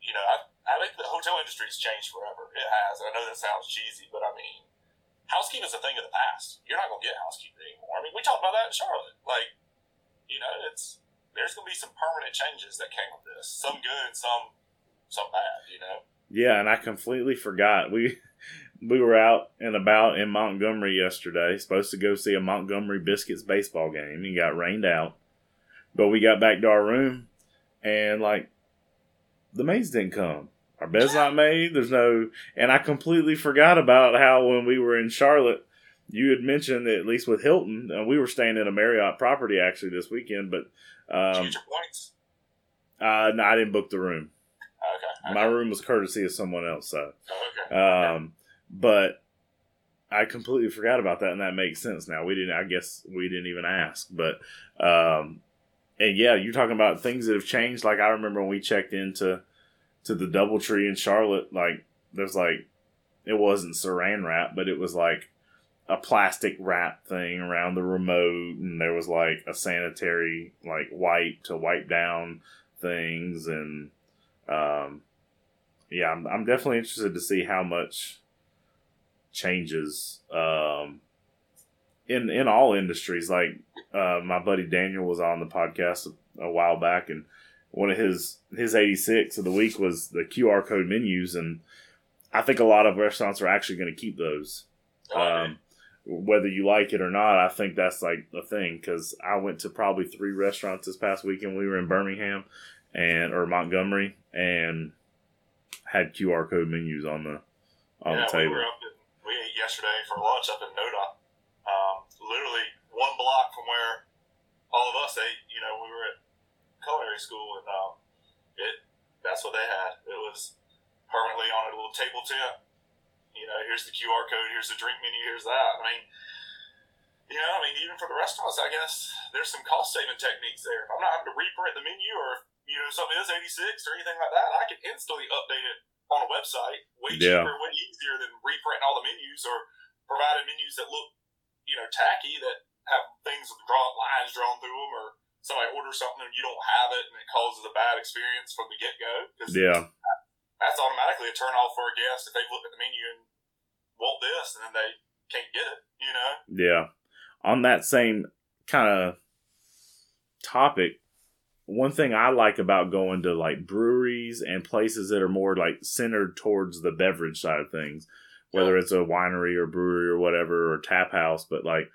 you know, I, I think the hotel industry's changed forever. It has. I know that sounds cheesy, but I mean, housekeeping is a thing of the past. You're not going to get housekeeping anymore. I mean, we talked about that in Charlotte. Like, you know, it's there's going to be some permanent changes that came with this. Some good, some some bad. You know. Yeah, and I completely forgot we. We were out and about in Montgomery yesterday, supposed to go see a Montgomery Biscuits baseball game, and got rained out. But we got back to our room, and like the maids didn't come. Our bed's not made. There's no, and I completely forgot about how when we were in Charlotte, you had mentioned that at least with Hilton, uh, we were staying in a Marriott property actually this weekend, but um, points. Uh, no, I didn't book the room. Okay. My room was courtesy of someone else. So, okay. um, but I completely forgot about that, and that makes sense now. We didn't. I guess we didn't even ask, but um, and yeah, you're talking about things that have changed. Like I remember when we checked into to the DoubleTree in Charlotte, like there's like it wasn't saran wrap, but it was like a plastic wrap thing around the remote, and there was like a sanitary like wipe to wipe down things, and um, yeah, I'm, I'm definitely interested to see how much changes um, in in all industries. Like uh, my buddy Daniel was on the podcast a, a while back, and one of his his 86 of the week was the QR code menus, and I think a lot of restaurants are actually going to keep those. Oh, Um, whether you like it or not, I think that's like the thing because I went to probably three restaurants this past weekend. We were in Birmingham and or Montgomery and had QR code menus on the on yeah, the table. we yesterday for lunch up in NoDa. Um, literally one block from where all of us ate. You know, we were at culinary school, and um, it that's what they had. It was permanently on a little table tent. You know, here's the QR code, here's the drink menu, here's that. I mean, you know, I mean, even for the restaurants, I guess there's some cost saving techniques there. If I'm not having to reprint the menu, or you know something is 86 or anything like that, I can instantly update it on a website. Way Yeah. cheaper, way easier than reprinting all the menus or providing menus that look, you know, tacky that have things with drawn lines drawn through them, or somebody orders something and you don't have it, and it causes a bad experience from the get go. Yeah, that's automatically a turn off for a guest if they've looked at the menu and want this, and then they can't get it. You know? yeah. On that same kind of topic, one thing I like about going to like breweries and places that are more like centered towards the beverage side of things, whether it's a winery or brewery or whatever or tap house, but like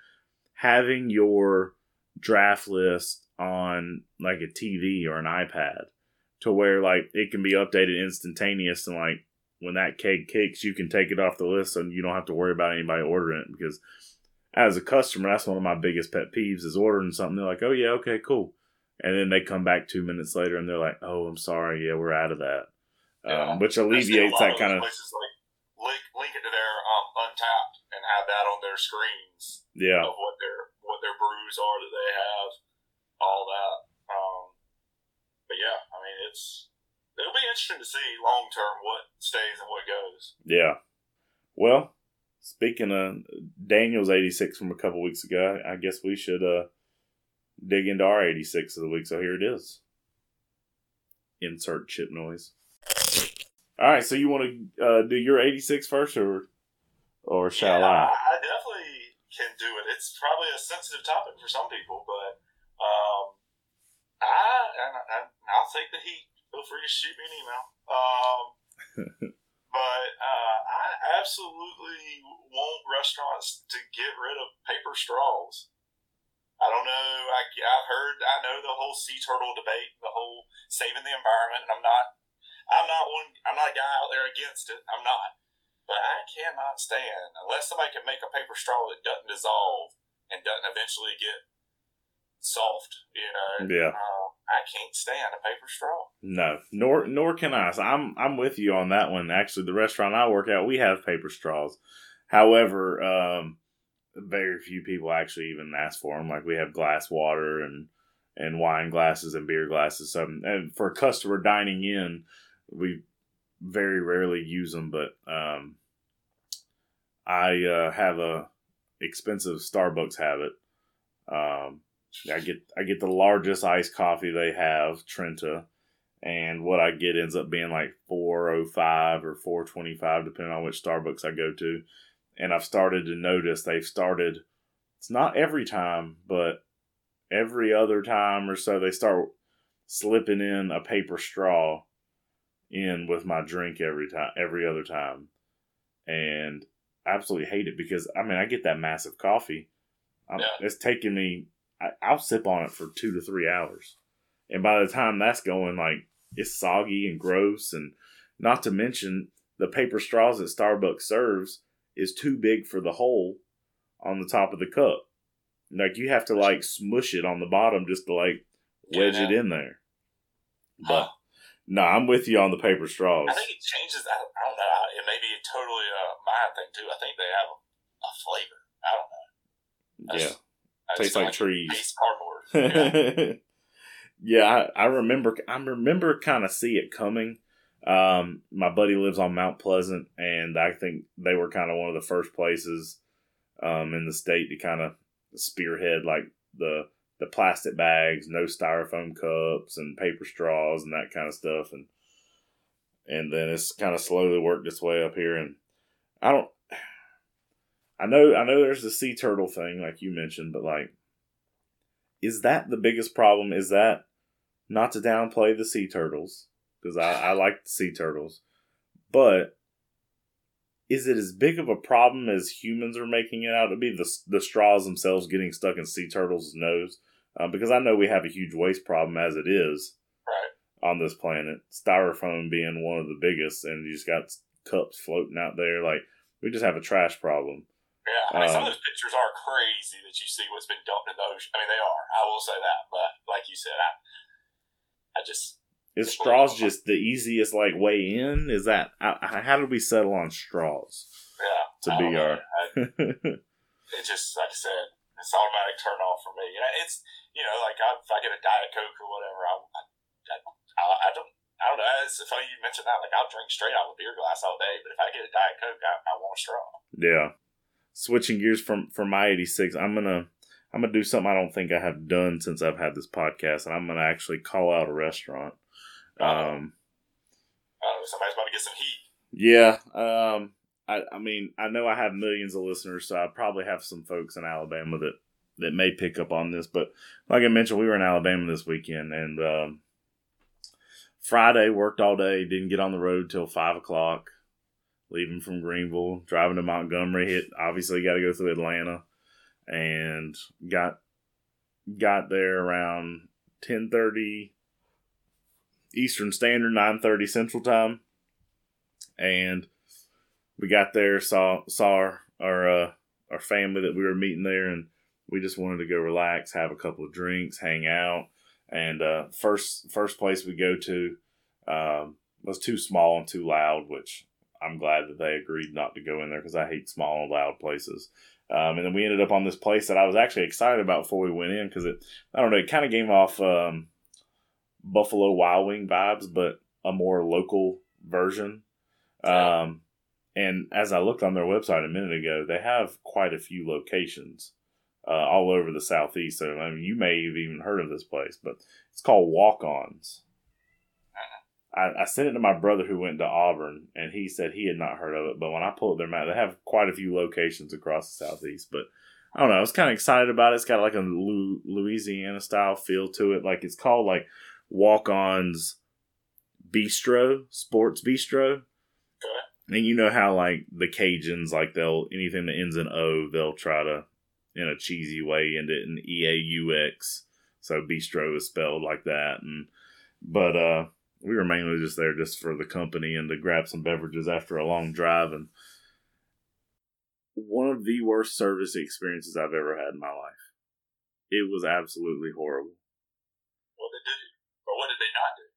having your draft list on like a TV or an iPad to where like it can be updated instantaneous and like when that keg kicks you can take it off the list and you don't have to worry about anybody ordering it because as a customer that's one of my biggest pet peeves is ordering something. They're like oh yeah okay cool and then they come back two minutes later and they're like oh i'm sorry yeah we're out of that Yeah. um, which There's still a alleviates that kind of places like link link it to their um, Untappd and have that on their screens yeah of what their what their brews are that they have, all that. Um, but yeah, I mean it's it'll be interesting to see long term what stays and what goes. Yeah. Well, speaking of Daniel's 86 from a couple weeks ago, I guess we should uh dig into our 86 of the week. So here it is. Insert chip noise. All right, so you want to uh, do your 86 first, or or shall yeah, I? I definitely can do it. It's probably a sensitive topic for some people, but um, I and I'll take the heat. Feel free to shoot me an email. Um, but uh, I absolutely want restaurants to get rid of paper straws. I don't know. I, I've heard. I know the whole sea turtle debate, the whole saving the environment. And I'm not. I'm not one. I'm not a guy out there against it. I'm not. But I cannot stand unless somebody can make a paper straw that doesn't dissolve and doesn't eventually get soft. You know. Yeah. Uh, I can't stand a paper straw. No, nor nor can I. So I'm I'm with you on that one. Actually, the restaurant I work at, we have paper straws. However, um, very few people actually even ask for them. Like we have glass water and and wine glasses and beer glasses. So, and for a customer dining in, we very rarely use them. But um, I uh, have a expensive Starbucks habit. Um, I get I get the largest iced coffee they have, Trenta, and what I get ends up being like four oh five or four twenty five, depending on which Starbucks I go to. And I've started to notice they've started. It's not every time, but every other time or so they start slipping in a paper straw in with my drink every time, every other time, and I absolutely hate it because I mean I get that massive coffee. Yeah. It's taking me. I, I'll sip on it for two to three hours, and by the time that's going, like it's soggy and gross, and not to mention the paper straws that Starbucks serves is too big for the hole on the top of the cup. Like you have to like smush it on the bottom just to like wedge yeah. it in there. But oh. huh. no, I'm with you on the paper straws. I think it changes. I, I don't know. It may be a totally uh, a mind thing too. I think they have a, a flavor. I don't know. I yeah, just, tastes like, like trees. Cardboard. Yeah, yeah I, I remember. I remember kind of see it coming. Um, my buddy lives on Mount Pleasant, and I think they were kind of one of the first places um, in the state to kind of spearhead like the the plastic bags, no styrofoam cups, and paper straws and that kind of stuff, and and then it's kind of slowly worked its way up here. And I don't, I know, I know there's the sea turtle thing like you mentioned, but like, is that the biggest problem? Is that not to downplay the sea turtles because I, I like the sea turtles, but is it as big of a problem as humans are making it out to be? The the straws themselves getting stuck in sea turtles' nose, uh, because I know we have a huge waste problem as it is right. on this planet. Styrofoam being one of the biggest, and you just got cups floating out there. Like we just have a trash problem. Yeah, I mean, um, some of um, those pictures are crazy that you see what's been dumped in the ocean. I mean, they are. I will say that, but like you said, I, I just is straws just the easiest like way in? Is that how did we settle on straws? Yeah, to be our. I, it just like I said, it's automatic turn off for me. And It's you know like I, if I get a diet coke or whatever, I I, I, I don't. I don't know. It's funny you mentioned that. Like, I'll drink straight out of a beer glass all day, but if I get a diet coke, I, I want a straw. Yeah. Switching gears from from my eighty six, I'm gonna I'm gonna do something I don't think I have done since I've had this podcast, and I'm gonna actually call out a restaurant. Um, uh, somebody's about to get some heat. Yeah. Um, I, I mean, I know I have millions of listeners, so I probably have some folks in Alabama that, that may pick up on this. But like I mentioned, we were in Alabama this weekend, and um, Friday worked all day, didn't get on the road till five o'clock. Leaving from Greenville, driving to Montgomery, hit obviously got to go through Atlanta, and got got there around ten thirty Eastern Standard, nine thirty Central Time, and we got there, saw saw our our, uh, our family that we were meeting there, and we just wanted to go relax, have a couple of drinks, hang out, and uh, first first place we go to um, was too small and too loud, which I'm glad that they agreed not to go in there because I hate small and loud places. Um, and then we ended up on this place that I was actually excited about before we went in because it, I don't know, it kind of gave off um, Buffalo Wild Wing vibes, but a more local version. Um, and as I looked on their website a minute ago, they have quite a few locations uh, all over the southeast. So I mean, you may have even heard of this place, but it's called Walk Ons. I, I sent it to my brother who went to Auburn, and he said he had not heard of it. But when I pulled their map, they have quite a few locations across the southeast. But I don't know, I was kind of excited about it. It's got like a Louisiana style feel to it. Like it's called like Walk On's Bistro, Sports Bistro. Okay. And you know how like the Cajuns, like they'll anything that ends in O, they'll try to in a cheesy way end it in E A U X. So bistro is spelled like that. And but uh we were mainly just there just for the company and to grab some beverages after a long drive and one of the worst service experiences I've ever had in my life. It was absolutely horrible. What did they do? Or what did they not do?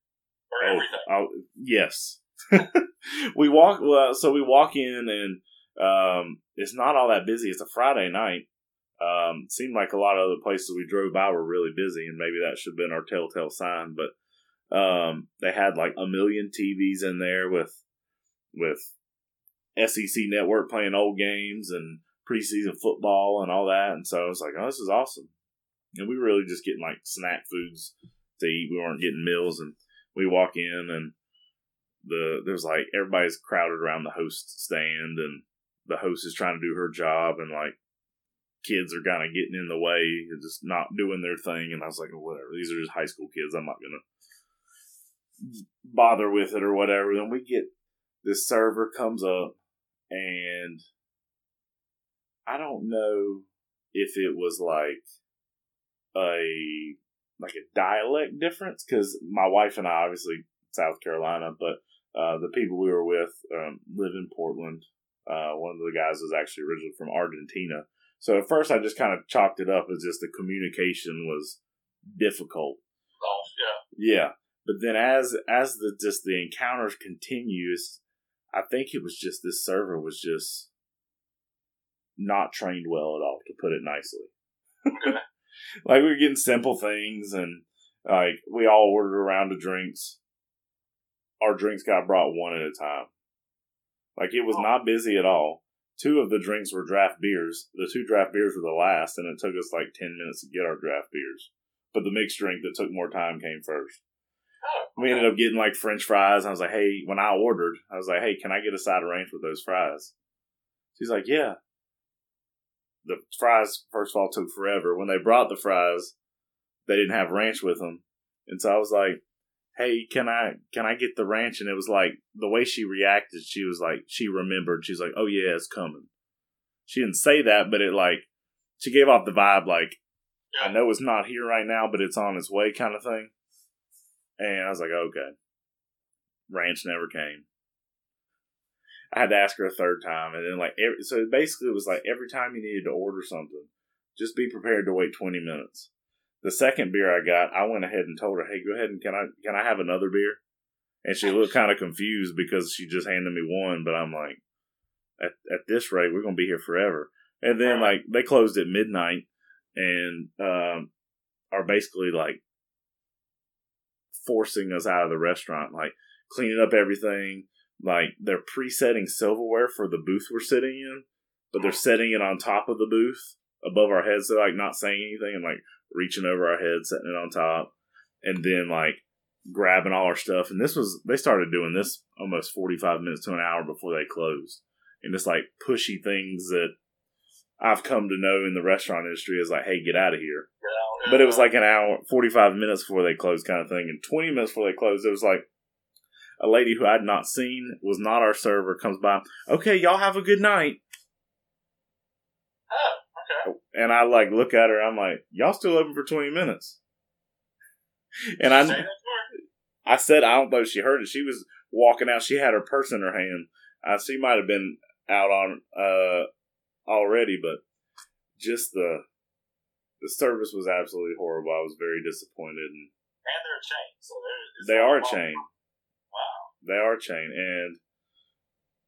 Or oh, everything? Oh, yes. we walk. Well, so we walk in, and um, it's not all that busy. It's a Friday night. Um, seemed like a lot of other places we drove by were really busy, and maybe that should have been our telltale sign. But um, they had like a million TVs in there with with SEC Network playing old games and preseason football and all that. And so I was like, oh, this is awesome. And we were really just getting like snack foods to eat. We weren't getting meals, and we walk in and the there's like everybody's crowded around the host stand, and the host is trying to do her job and like kids are kind of getting in the way and just not doing their thing. And I was like, well, whatever. These are just high school kids. I'm not gonna bother with it or whatever. Then we get this server comes up and I don't know if it was like a like a dialect difference because my wife and I obviously South Carolina, but uh, the people we were with um, live in Portland. Uh, one of the guys was actually originally from Argentina, so at first I just kind of chalked it up as just the communication was difficult. Oh yeah, yeah. But then as as the just the encounters continues, I think it was just this server was just not trained well at all, to put it nicely. okay. Like we were getting simple things and like we all ordered a round of drinks. Our drinks got brought one at a time. Like it was oh. not busy at all. Two of the drinks were draft beers. The two draft beers were the last, and it took us like ten minutes to get our draft beers. But the mixed drink that took more time came first. Oh, We ended up getting like French fries. And I was like, hey, when I ordered, I was like, hey, can I get a side of ranch with those fries? She's like, yeah. The fries, first of all, took forever. When they brought the fries, they didn't have ranch with them, and so I was like, hey, can I can I get the ranch? And it was like the way she reacted. She was like, she remembered. She's like, oh yeah, it's coming. She didn't say that, but it like she gave off the vibe like I know it's not here right now, but it's on its way, kind of thing. And I was like, okay. Ranch never came. I had to ask her a third time, and then like every, so basically it was like every time you needed to order something, just be prepared to wait twenty minutes. The second beer I got, I went ahead and told her, "Hey, go ahead and can I can I have another beer?" And she looked kind of confused because she just handed me one, but I'm like, at at this rate, we're gonna be here forever. And then like they closed at midnight, and um, are basically like forcing us out of the restaurant, like cleaning up everything. Like they're pre-setting silverware for the booth we're sitting in, but they're setting it on top of the booth above our heads. They're like not saying anything and like reaching over our heads, setting it on top, and then like grabbing all our stuff. And this was they started doing this almost forty-five minutes to an hour before they closed, and it's like pushy things that I've come to know in the restaurant industry is like, hey, get out of here. But it was like an hour, 45 minutes before they closed, kind of thing. And 20 minutes before they closed, it was like a lady who I'd not seen, was not our server, comes by. Okay, y'all have a good night. oh, okay. And I like look at her, I'm like, y'all still open for 20 minutes. And I, Say that to her. I said, I don't know if she heard it. She was walking out. She had her purse in her hand. Uh, she might have been out on uh, already, but just the the service was absolutely horrible. I was very disappointed. And And they're a chain, so they are a chain. Wow. They are chain, and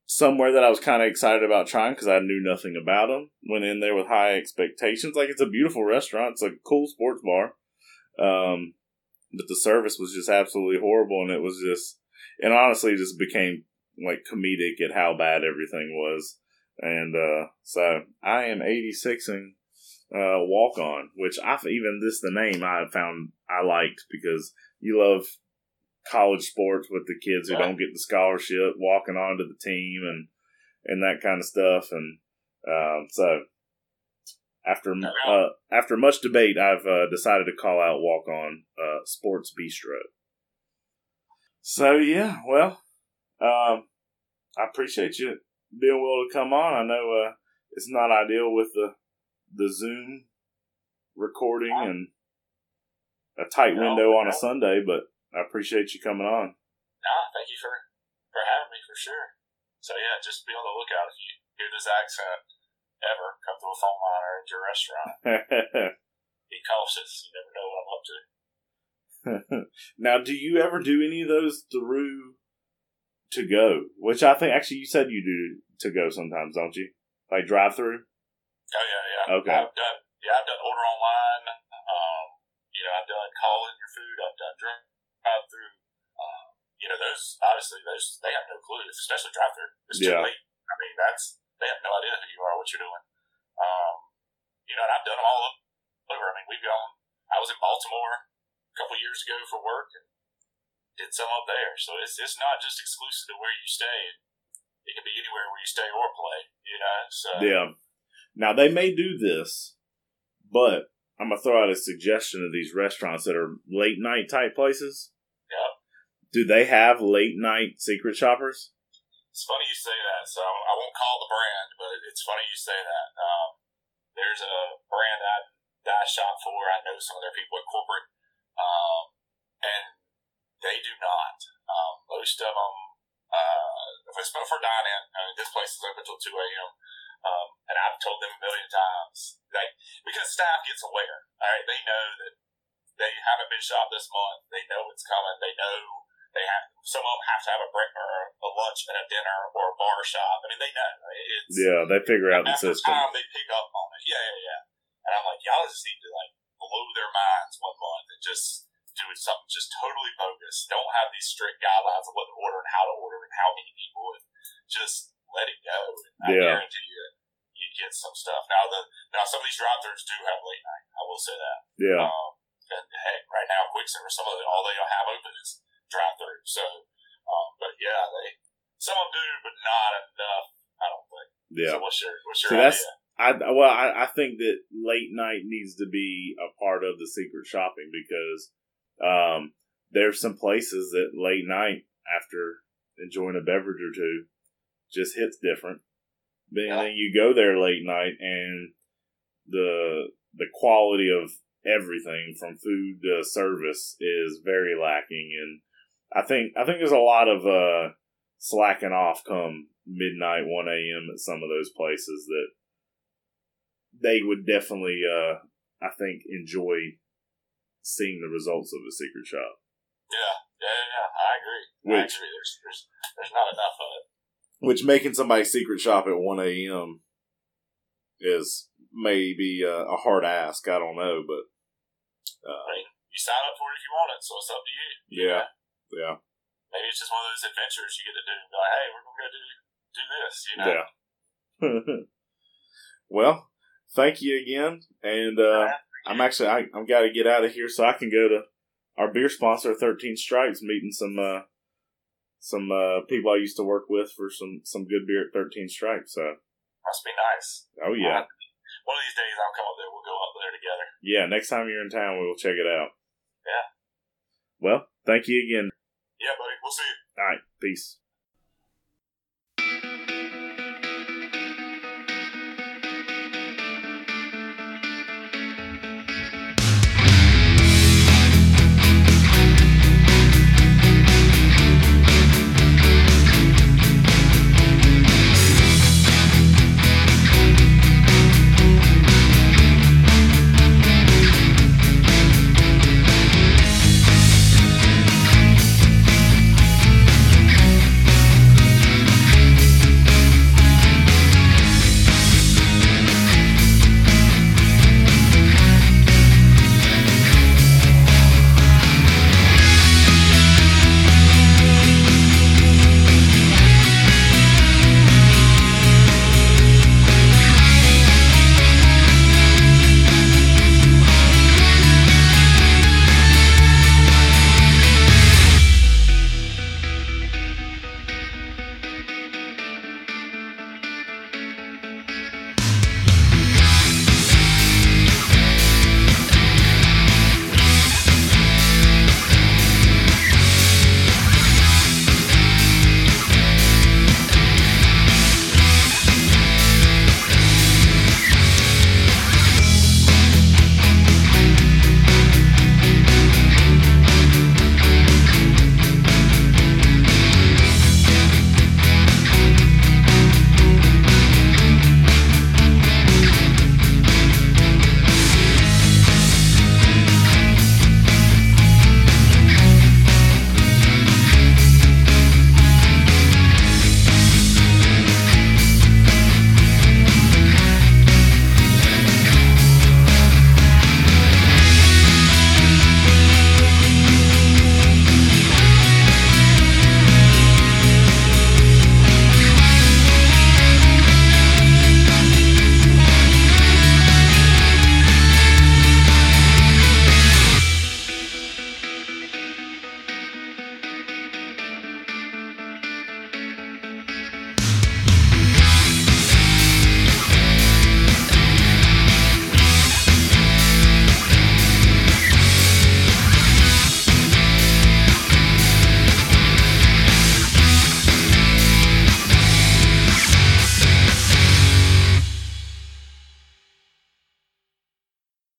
somewhere that I was kind of excited about trying because I knew nothing about them. Went in there with high expectations. Like it's a beautiful restaurant. It's a cool sports bar. Um, but the service was just absolutely horrible, and it was just, and honestly, just became like comedic at how bad everything was. And uh, so I am 86ing uh, Walk On, which I've even this the name I found I liked because you love college sports with the kids who Yeah. don't get the scholarship walking onto the team and and that kind of stuff. And um, so after uh, after much debate, I've uh, decided to call out Walk On uh, Sports Bistro. So yeah, well, um, I appreciate you being willing to come on. I know uh, it's not ideal with the the Zoom recording and a tight window on a. Sunday, but I appreciate you coming on. Nah, thank you for for having me for sure. So yeah, just be on the lookout if you hear this accent ever come to a phone line or at your restaurant. Be cautious. You never know what I'm up to. now, do you ever do any of those through to go? Which I think actually you said you do to go sometimes, don't you? Like drive through. Oh yeah, yeah. Okay. I've done yeah, I've done order online. Um, you know, I've done call in your food. I've done. Um, you know, those obviously those they have no clue, especially drive through. It's too Yeah. late. I mean, that's they have no idea who you are, what you're doing. Um, you know, and I've done them all over. I mean, we've gone. I was in Baltimore a couple years ago for work and did some up there. So it's it's not just exclusive to where you stay. It can be anywhere where you stay or play. You know, so Yeah. Now they may do this, but I'm gonna throw out a suggestion of these restaurants that are late night type places. Do they have late night secret shoppers? It's funny you say that. So I won't call the brand, but it's funny you say that. Um, there's a brand I, that I shop for. I know some of their people at corporate, um, and they do not. Um, most of them, uh, if it's for dine in, I mean, this place is open till 2 a.m. Um, and I've told them a million times, like, because staff gets aware. All right, they know that they haven't been shopped this month. They know it's coming. They know they have some of them have to have a break or a lunch and a dinner or a bar shop. I mean, they know. It's, Yeah, they figure out the system. time they pick up on it. Yeah, yeah, yeah. And I'm like, y'all just need to like blow their minds one month and just do something just totally bogus. Don't have these strict guidelines of what to order and how to order and how many people and just let it go. And I Yeah. guarantee you you get some stuff. Now the now some of these drive thrus do have late night. I will say that. Yeah, Um, and heck, right now, quick service, some of it, all they have open is drive through. So, um, but yeah, they some of them do, but not enough. I don't think. yeah. So what's your what's your So that's- idea? I well, I, I think that late night needs to be a part of the secret shopping because um, there's some places that late night after enjoying a beverage or two just hits different. Then, Yeah. then you go there late night and the the quality of everything from food to service is very lacking and I think I think there's a lot of uh, slacking off come midnight, one a.m. at some of those places that they would definitely, uh, I think, enjoy seeing the results of a secret shop. Yeah, yeah, yeah. I agree. I Which agree. There's there's there's not enough of it. which making somebody secret shop at one a.m. is maybe a, a hard ask. I don't know, but I uh, mean, you sign up for it if you want it, so it's up to you. yeah, yeah, Maybe it's just one of those adventures you get to do. Like, hey, we're gonna go do do this. You know. yeah. well, thank you again, and uh, I'm actually I, I've got to get out of here so I can go to our beer sponsor, Thirteen Stripes, meeting some uh, some uh, people I used to work with for some some good beer at Thirteen Stripes. So, Must be nice. oh yeah, One of these days I'll come up there. We'll go up there together. yeah. Next time you're in town, we will check it out. Yeah. Well, thank you again. Yeah, buddy. We'll see you. All right, peace.